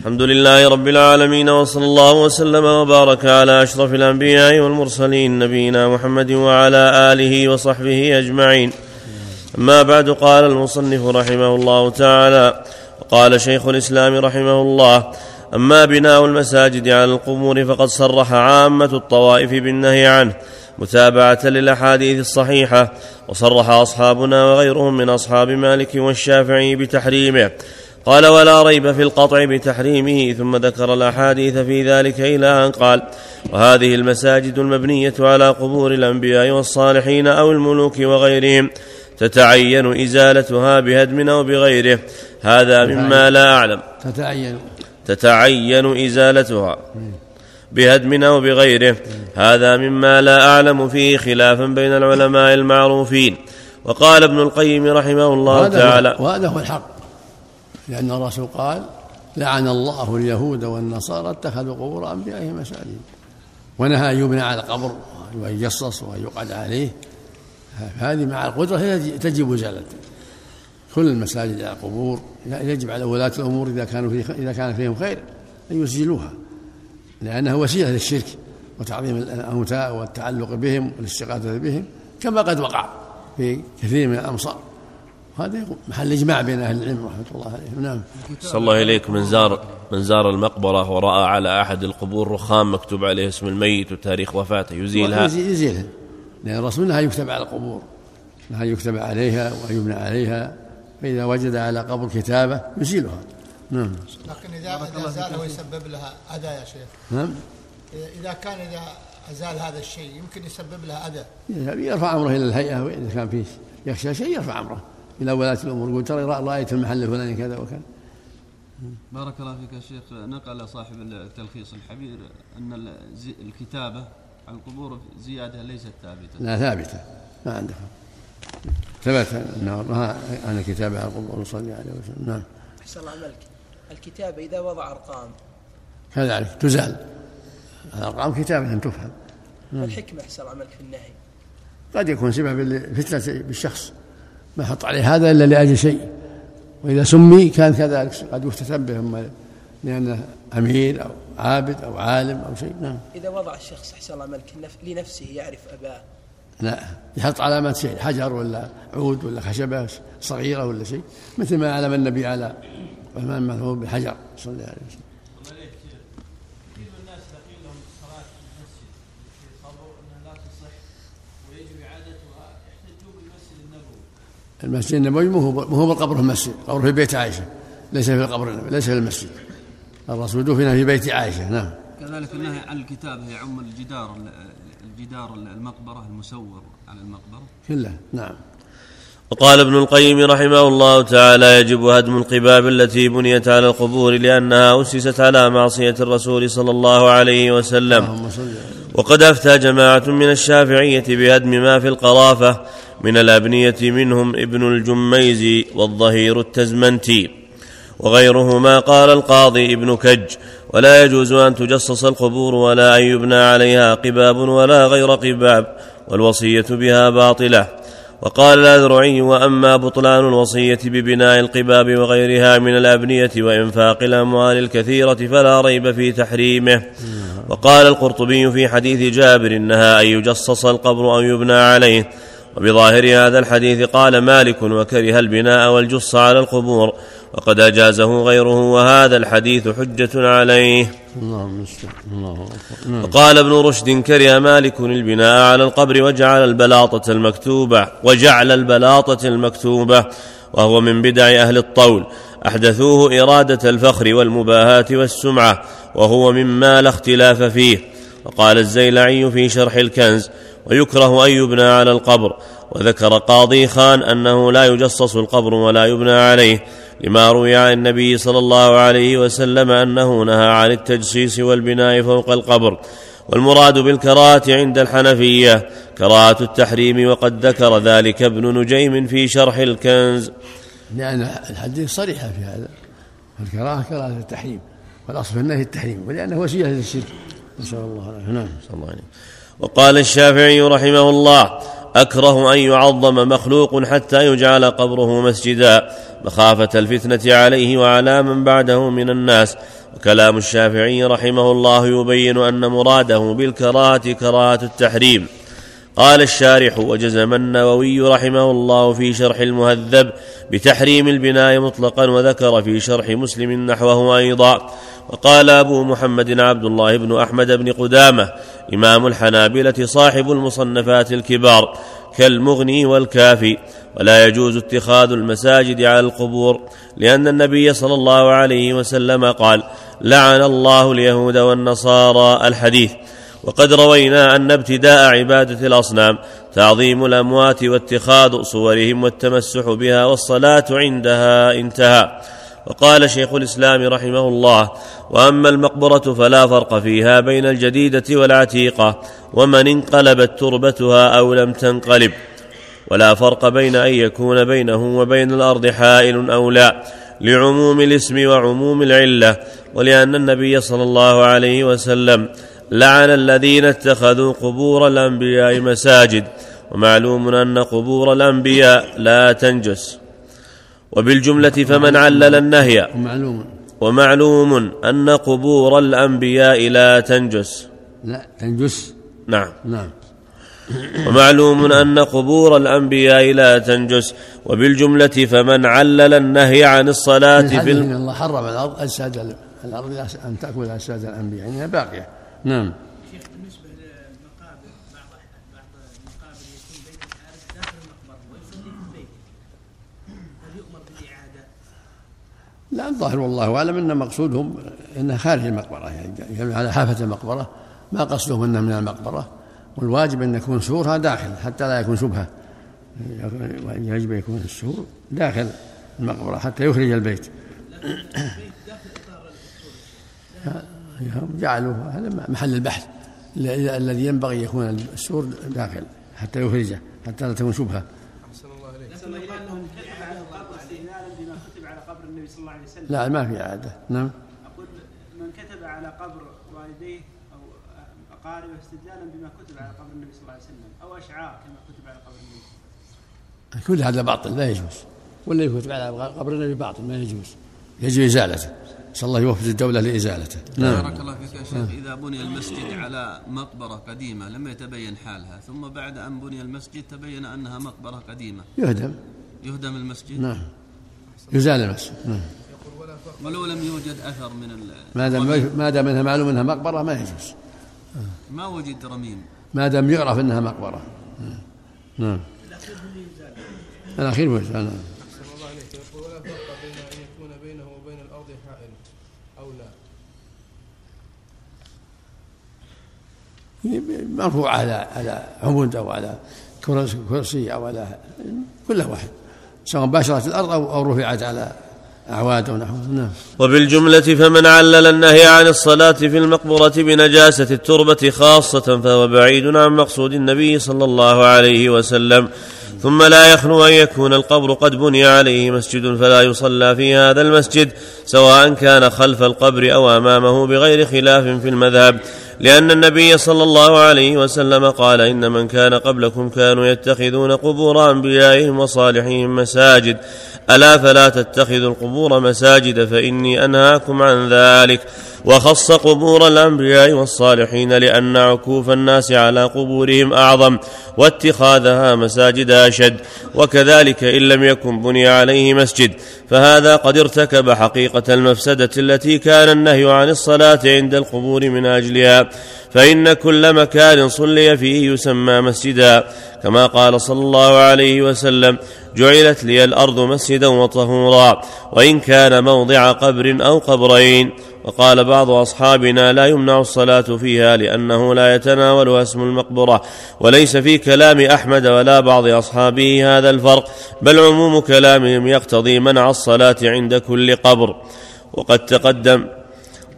الحمد لله رب العالمين وصلى الله وسلم وبارك على أشرف الأنبياء والمرسلين نبينا محمد وعلى آله وصحبه أجمعين. أما بعد قال المصنف رحمه الله تعالى وقال شيخ الإسلام رحمه الله أما بناء المساجد على القبور فقد صرح عامة الطوائف بالنهي عنه متابعة للأحاديث الصحيحة وصرح أصحابنا وغيرهم من أصحاب مالك والشافعي بتحريمه. قال ولا ريب في القطع بتحريمه ثم ذكر الأحاديث في ذلك إلى أن قال وهذه المساجد المبنية على قبور الأنبياء والصالحين أو الملوك وغيرهم تتعين إزالتها بهدم أو بغيره. هذا مما لا أعلم. تتعين. تتعين إزالتها بهدم أو بغيره. هذا مما لا أعلم فيه خلافا بين العلماء المعروفين. وقال ابن القيم رحمه الله تعالى وهذا هو الحق. لأن الرسول قال لعن الله اليهود والنصارى اتخذوا قبور أنبيائهم مساجد ونهى أن يبنى على القبر وأن يجصص وأن يقعد عليه. هذه مع القدرة تجب إزالته كل المساجد على القبور يجب على ولاة الأمور إذا كانوا في إذا كان فيهم خير أن يسجلوها لأنها وسيلة للشرك وتعظيم الأموتاء والتعلق بهم والاستغاثة بهم كما قد وقع في كثير من الأمصار. هذا محل إجماع بين أهل العلم رحمة الله عليهم. نعم. صلى الله إليك من زار من زار المقبرة ورأى على أحد القبور رخام مكتوب عليه اسم الميت وتاريخ وفاته. يزيلها. يزيلها. لأن الرسول نهى يكتب على القبور. نهى يكتب عليها ويبنى عليها. فإذا وجد على قبر كتابة يزيلها. نعم. لكن إذا إذا زال ويسبب لها أذى يا شيخ. نعم. إذا كان إذا أزال هذا الشيء يمكن يسبب لها أذى. يرفع أمره إلى الهيئة وإذا كان فيه يخشى شيء يرفع أمره. إلى ولاة الأمور. يقول ترى رأيت المحل الفلاني كذا وكذا. بارك الله فيك يا شيخ. نقل صاحب التلخيص الحبير أن الكتابة على القبور زيادة ليست ثابتة. لا ثابتة. ما عندها ثبت. أنه نهى عن الكتابة على القبور صلى عليه وسلم. نعم. أحسن الله عملك الكتابة إذا وضع أرقام. كذلك. تزال. الأرقام كتابة أن تفهم. الحكمة أحسن الله عملك في النهي. قد يكون سبب فتنة بالشخص. ما حط عليه هذا إلا لأجل شيء. وإذا سمي كان كذلك قد يفتتن به لأنه أمير أو عابد أو عالم أو شيء. نعم. إذا وضع الشخص أحسن الله ملك لنفسه يعرف أباه. لا يحط علامات شيء حجر ولا عود ولا خشبة صغيرة ولا شيء. مثل ما علم النبي على عثمان المذهوب بالحجر صلى الله عليه وسلم. المسجد النبوي مو هو بالقبر في المسجد. القبر في بيت عائشة. ليس في القبر ليس في المسجد. الرسول دفن في بيت عائشة نعم. كذلك النهي عن الكتابه يعم الجدار الجدار المقبرة المسور على المقبرة. كله نعم. وقال ابن القيم رحمه الله تعالى يجب هدم القباب التي بنيت على القبور لأنها أسست على معصية الرسول صلى الله عليه وسلم. وقد أفتى جماعة من الشافعية بهدم ما في القرافة من الأبنية منهم ابن الجميز والظهير التزمنتي وغيرهما قال القاضي ابن كج ولا يجوز أن تجصص القبور ولا أن يبنى عليها قباب ولا غير قباب والوصية بها باطلة. وقال الأذرعي وأما بطلان الوصية ببناء القباب وغيرها من الأبنية وإنفاق الأموال الكثيرة فلا ريب في تحريمه. وقال القرطبي في حديث جابر إنها أن يجصص القبر أو يبنى عليه. وبظاهر هذا الحديث قال مالك وكره البناء والجص على القبور وقد أجازه غيره وهذا الحديث حجة عليه. وقال ابن رشد كره مالك البناء على القبر وجعل البلاطة المكتوبة وجعل البلاطة المكتوبة وهو من بدع أهل الطول. أحدثوه إرادة الفخر والمباهاة والسمعة وهو مما لا اختلاف فيه. وقال الزيلعي في شرح الكنز ويكره أن يبنى على القبر. وذكر قاضي خان أنه لا يجصص القبر ولا يبنى عليه لما روي عن النبي صلى الله عليه وسلم أنه نهى عن التجصيص والبناء فوق القبر. والمراد بالكراهة عند الحنفية كراهة التحريم وقد ذكر ذلك ابن نجيم في شرح الكنز. لأن الحديث صريحة في هذا. الكراهة كراهة التحريم والأصل في النهي التحريم ولأنه وسيلة للشرك. نسأل الله العافية. نعم. الله عليه وقال الشافعي رحمه الله أكره أن يعظم مخلوق حتى يجعل قبره مسجدا مخافة الفتنة عليه وعلى من بعده من الناس. وكلام الشافعي رحمه الله يبين أن مراده بالكراهة كراهة التحريم. قال الشارح وجزم النووي رحمه الله في شرح المهذب بتحريم البناء مطلقا وذكر في شرح مسلم نحوه أيضا. وقال أبو محمد عبد الله بن أحمد بن قدامة إمام الحنابلة صاحب المصنفات الكبار كالمغني والكافي ولا يجوز اتخاذ المساجد على القبور لأن النبي صلى الله عليه وسلم قال لعن الله اليهود والنصارى الحديث وقد روينا أن ابتداء عبادة الأصنام تعظيم الأموات واتخاذ صورهم والتمسح بها والصلاة عندها انتهى. وقال شيخ الإسلام رحمه الله وأما المقبرة فلا فرق فيها بين الجديدة والعتيقة ومن انقلبت تربتها أو لم تنقلب. ولا فرق بين أن يكون بينه وبين الأرض حائل أو لا لعموم الاسم وعموم العلة ولأن النبي صلى الله عليه وسلم لعن الذين اتخذوا قبور الأنبياء مساجد ومعلوم أن قبور الأنبياء لا تنجس. وبالجملة فمن علل النهي ومعلوم. ومعلوم أن قبور الأنبياء لا تنجس. لا تنجس. نعم. نعم. ومعلوم أن قبور الأنبياء لا تنجس. وبالجملة فمن علل النهي عن الصلاة في الم... الله حرم الأرض اجساد الأرض أن تأكل اجساد الأنبياء يعني باقية. نعم. شيخ بالنسبة للمقابر بعض بعض المقابر يكون بيت الحارس داخل المقبرة ويصلي في بيته هل يؤمر بالإعادة؟ لا الظاهر والله أعلم إن مقصودهم انها خارج المقبرة يعني يعني على حافة المقبرة. ما قصدهم انها من المقبرة. والواجب أن يكون سورها داخل حتى لا يكون شبهة. يجب أن يكون السور داخل المقبرة حتى يخرج البيت. هم جعلوا هذا محل البحث. الذي ينبغي يكون السور داخل حتى يخرجه حتى لا تكون شبهة. لكن يقال لهم كتب على القبر استدلالا بما كتب على قبر النبي صلى الله عليه وسلم. لا ما في عادة. نعم. أقول من كتب على قبر والديه أو أقاربه استدلالا بما كتب على قبر النبي صلى الله عليه وسلم أو أشعار كما كتب على قبر النبي كل هذا باطل لا يجوز. ولا يكتب على قبر النبي باطل ما يجوز. يجب إزالته. نسال الله يوفق الدولة لإزالته. نعم. بارك الله فيك يا شيخ. إذا بني المسجد على مقبرة قديمة لم يتبين حالها ثم بعد أن بني المسجد تبين أنها مقبرة قديمة. يهدم. يهدم المسجد؟ نعم. يزال المسجد نعم. ولو لم يوجد أثر من ال... ما دام ما دام إنها معلوم إنها مقبرة ما يجوز. ما وجد رميم. ما دام يعرف إنها مقبرة. نعم. الأخير يزال نعم. صلى الله عليه يقول ولا فرق بين ان يكون بينه وبين الأرض حائل أو لا مرفوع على على عمود أو على كرسي- أو على كله واحد سواء باشرت الأرض أو أو رفعت على أعواد أو نحو. نعم. وبالجملة فمن علل النهي عن الصلاة في المقبرة بنجاسة التربة خاصة فهو بعيد عن مقصود النبي صلى الله عليه وسلم ثم لا يخلو أن يكون القبر قد بني عليه مسجد فلا يصلى في هذا المسجد سواء كان خلف القبر أو أمامه بغير خلاف في المذهب. لأن النبي صلى الله عليه وسلم قال إن من كان قبلكم كانوا يتخذون قبور أنبيائهم وصالحهم مساجد. ألا فلا تتخذوا القبور مساجد فإني أنهاكم عن ذلك. وخص قبور الأنبياء والصالحين لأن عكوف الناس على قبورهم أعظم واتخاذها مساجد أشد وكذلك إن لم يكن بني عليه مسجد فهذا قد ارتكب حقيقة المفسدة التي كان النهي عن الصلاة عند القبور من أجلها فإن كل مكان صلي فيه يسمى مسجدا كما قال صلى الله عليه وسلم جعلت لي الأرض مسجدا وطهورا وإن كان موضع قبر أو قبرين وقال بعض أصحابنا لا يمنع الصلاة فيها لأنه لا يتناولها اسم المقبرة وليس في كلام أحمد ولا بعض أصحابه هذا الفرق بل عموم كلامهم يقتضي منع الصلاة عند كل قبر. وقد تقدم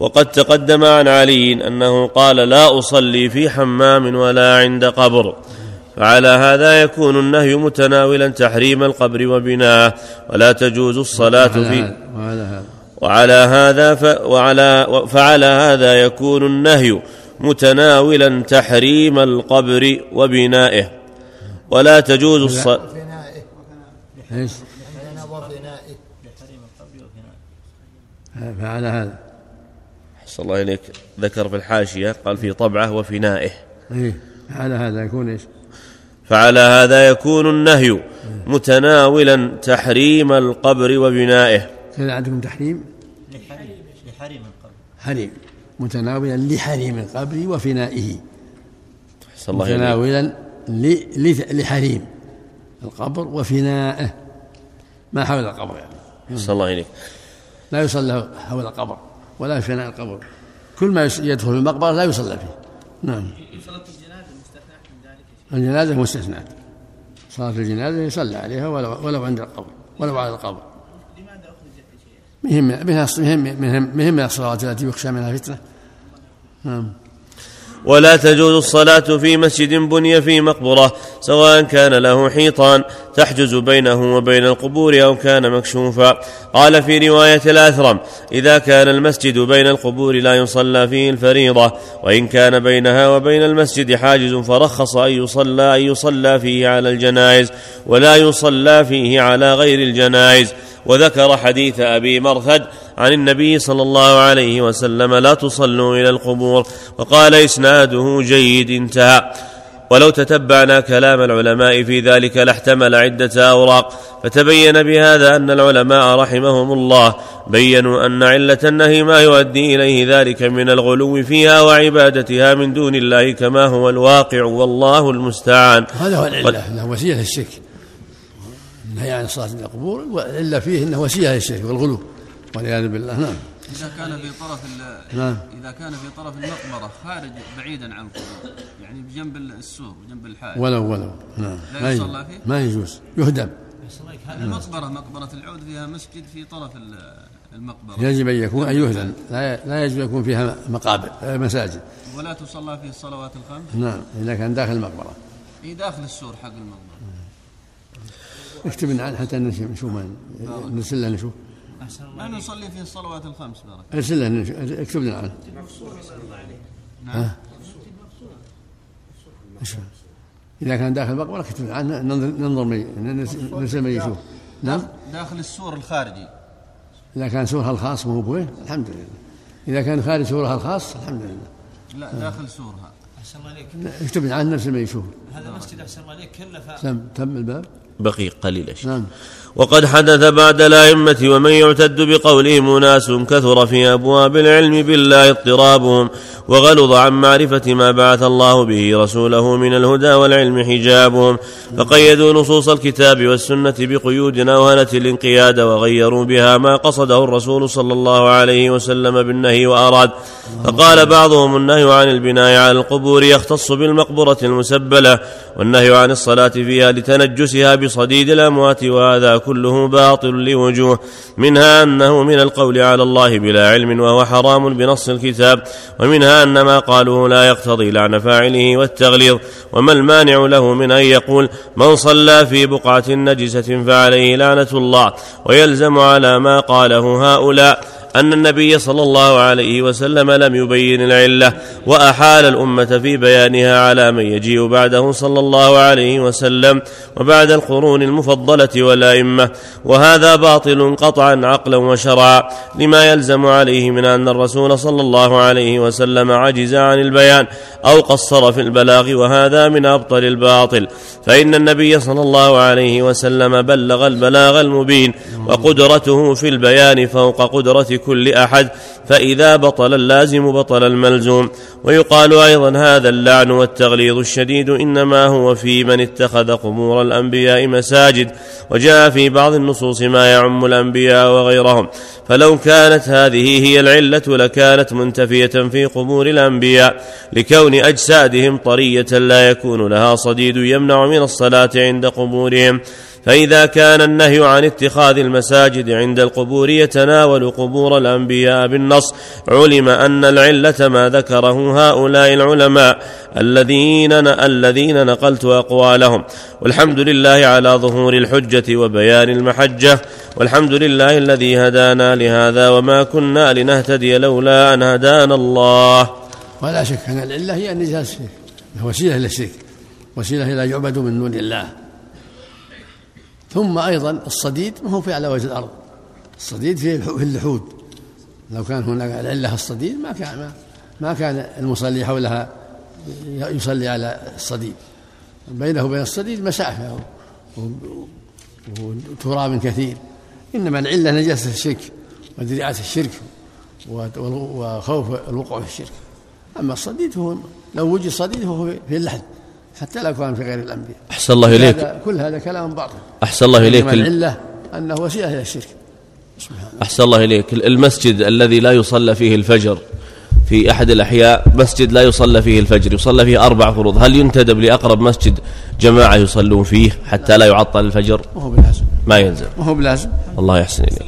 وقد تقدم عن علي أنه قال لا أصلي في حمام ولا عند قبر. فعلى هذا يكون النهي متناولا تحريم القبر وبناءه ولا تجوز الصلاة وعلى في هذا- وعلى هذا. وعلى هذا ف وعلى فعلى هذا يكون النهي متناولا تحريم القبر وبنائه. ولا تجوز الصلاة إيش؟ فعلى هذا. صلى الله إليك. ذكر في الحاشية قال في طبعه وفنائه. إيه فعلى هذا يكون إيش؟ فعلى هذا يكون النهي متناولا تحريم القبر وبنائه. كذا عندكم تحريم؟ لحريم لحريم القبر. حريم. متناولا لحريم القبر وفنائه. الله متناولا ل- ل- لحريم القبر وفنائه. ما حول القبر يعني. صلى الله إليك لا يصلى حول القبر ولا في فناء القبر. كل ما يدخل المقبرة لا يصلى فيه. نعم. صلاة الجنازة مستثناة من ذلك يا شيخ. الجنازة مستثناة. صلاة الجنازة يصلى عليها ولو, ولو عند القبر. ولو على القبر لماذا أخرجت يا شيخ؟ مهم من الصلوات التي يخشى منها فتنة. نعم. ولا تجوز الصلاة في مسجد بني في مقبرة سواء كان له حيطان تحجز بينه وبين القبور أو كان مكشوفا. قال في رواية الأثرم إذا كان المسجد بين القبور لا يصلى فيه الفريضة وإن كان بينها وبين المسجد حاجز فرخص أن يصلى أن يصلى فيه على الجنائز ولا يصلى فيه على غير الجنائز. وذكر حديث أبي مرثد عن النبي صلى الله عليه وسلم لا تصلوا إلى القبور وقال إسناده جيد انتهى. ولو تتبعنا كلام العلماء في ذلك لاحتمل عدة أوراق فتبين بهذا أن العلماء رحمهم الله بينوا أن علة النهي ما يؤدي إليه ذلك من الغلو فيها وعبادتها من دون الله كما هو الواقع والله المستعان. هذا هو العلة وسيلة للشرك. النهي عن الصلاة إلى القبور والعلة فيه أنه وسيلة للشرك والغلو والعياذ بالله نعم. إذا كان في طرف نعم. إذا كان في طرف المقبرة خارج بعيدا عن القبور يعني بجنب السور وجنب الحائط. ولو ولو نعم. لا يصلى فيه؟ ما يجوز. يهدم. المقبرة مقبرة العود فيها مسجد في طرف ال- المقبرة. يجب أن يكون أن يهدم. لا لا يجب أن يكون فيها مقابر مساجد. ولا تصلى فيه الصلوات الخمس؟ نعم. إذا كان داخل المقبرة. في داخل السور حق المقبرة. اكتب لنا عنه حتى نشوف نشوف ما- نرسل له نشوف ما نصلي فيه الصلوات الخمس بارك ارسل له نشوف. اكتب لنا عنه ها؟ إيش؟ هو؟ إذا كان داخل المقبرة اكتب لنا عنه ننظر ننظر من نرسل من يشوف نعم؟ داخل السور الخارجي. إذا كان سورها الخاص ما هو بويه الحمد لله إذا كان خارج سورها الخاص الحمد لله لا داخل سورها. أحسن الله عليك. اكتب لنا عنه نرسل من يشوف هذا مسجد أحسن الله عليك تم تم الباب. بقي قليل شيء نعم. وقد حدث بعد الأئمة ومن يعتد بقولهم أناس كثر في أبواب العلم بالله اضطرابهم وغلظ عن معرفة ما بعث الله به رسوله من الهدى والعلم حجابهم فقيدوا نصوص الكتاب والسنة بقيود أوهنت الانقياد وغيروا بها ما قصده الرسول صلى الله عليه وسلم بالنهي وأراد. فقال بعضهم النهي عن البناء على القبور يختص بالمقبرة المسبلة والنهي عن الصلاة فيها لتنجسها بصديد الأموات وهذا كله باطل لوجوه منها أنه من القول على الله بلا علم وهو حرام بنص الكتاب ومنها أن ما قالوه لا يقتضي لعن فاعله والتغليظ وما المانع له من أن يقول من صلى في بقعة نجسة فعليه لعنة الله ويلزم على ما قاله هؤلاء أن النبي صلى الله عليه وسلم لم يبين العلة وأحال الأمة في بيانها على من يجيء بعده صلى الله عليه وسلم وبعد القرون المفضلة والأئمة. وهذا باطل قطعا عقلا وشرعا لما يلزم عليه من أن الرسول صلى الله عليه وسلم عجز عن البيان أو قصر في البلاغ وهذا من أبطل الباطل. فإن النبي صلى الله عليه وسلم بلغ البلاغ المبين وقدرته في البيان فوق قدرة كل أحد فإذا بطل اللازم بطل الملزوم. ويقال أيضا هذا اللعن والتغليظ الشديد إنما هو في من اتخذ قبور الأنبياء مساجد وجاء في بعض النصوص ما يعم الأنبياء وغيرهم. فلو كانت هذه هي العلة لكانت منتفية في قبور الأنبياء لكون أجسادهم طرية لا يكون لها صديد يمنع من الصلاة عند قبورهم. فإذا كان النهي عن اتخاذ المساجد عند القبور يتناول قبور الأنبياء بالنص علم أن العلة ما ذكره هؤلاء العلماء الذين الذين نقلت أقوالهم. والحمد لله على ظهور الحجة وبيان المحجة. والحمد لله الذي هدانا لهذا وما كنا لنهتدي لولا أن هدانا الله. ولا شك أن العلة هي النجاة الشرك وسيلة للشرك وسيلة إلى يعبد من دون الله. ثم أيضا الصديد ما هو في على وجه الأرض. الصديد في اللحود. لو كان هناك العلة الصديد ما كان ما, كان المصلي حولها يصلي على الصديد. بينه وبين الصديد مسافة وتراب كثير. إنما العلة نجاسة الشرك وذريعة الشرك وخوف الوقوع في الشرك. أما الصديد هو لو وجد صديد هو في اللحد. حتى لو كان في غير الأنبياء. أحسن الله إليك. كل هذا كلام باطل. أحسن الله إليك. العلة أنه وسيلة إلى الشرك. أحسن الله إليك. المسجد الذي لا يصلى فيه الفجر في أحد الأحياء مسجد لا يصلى فيه الفجر يصلى فيه أربع فروض. هل ينتدب لأقرب مسجد جماعة يصلون فيه حتى لا يعطل الفجر؟ ما هو بلازم. ما يلزم. ما هو بلازم. الله يحسن إليك.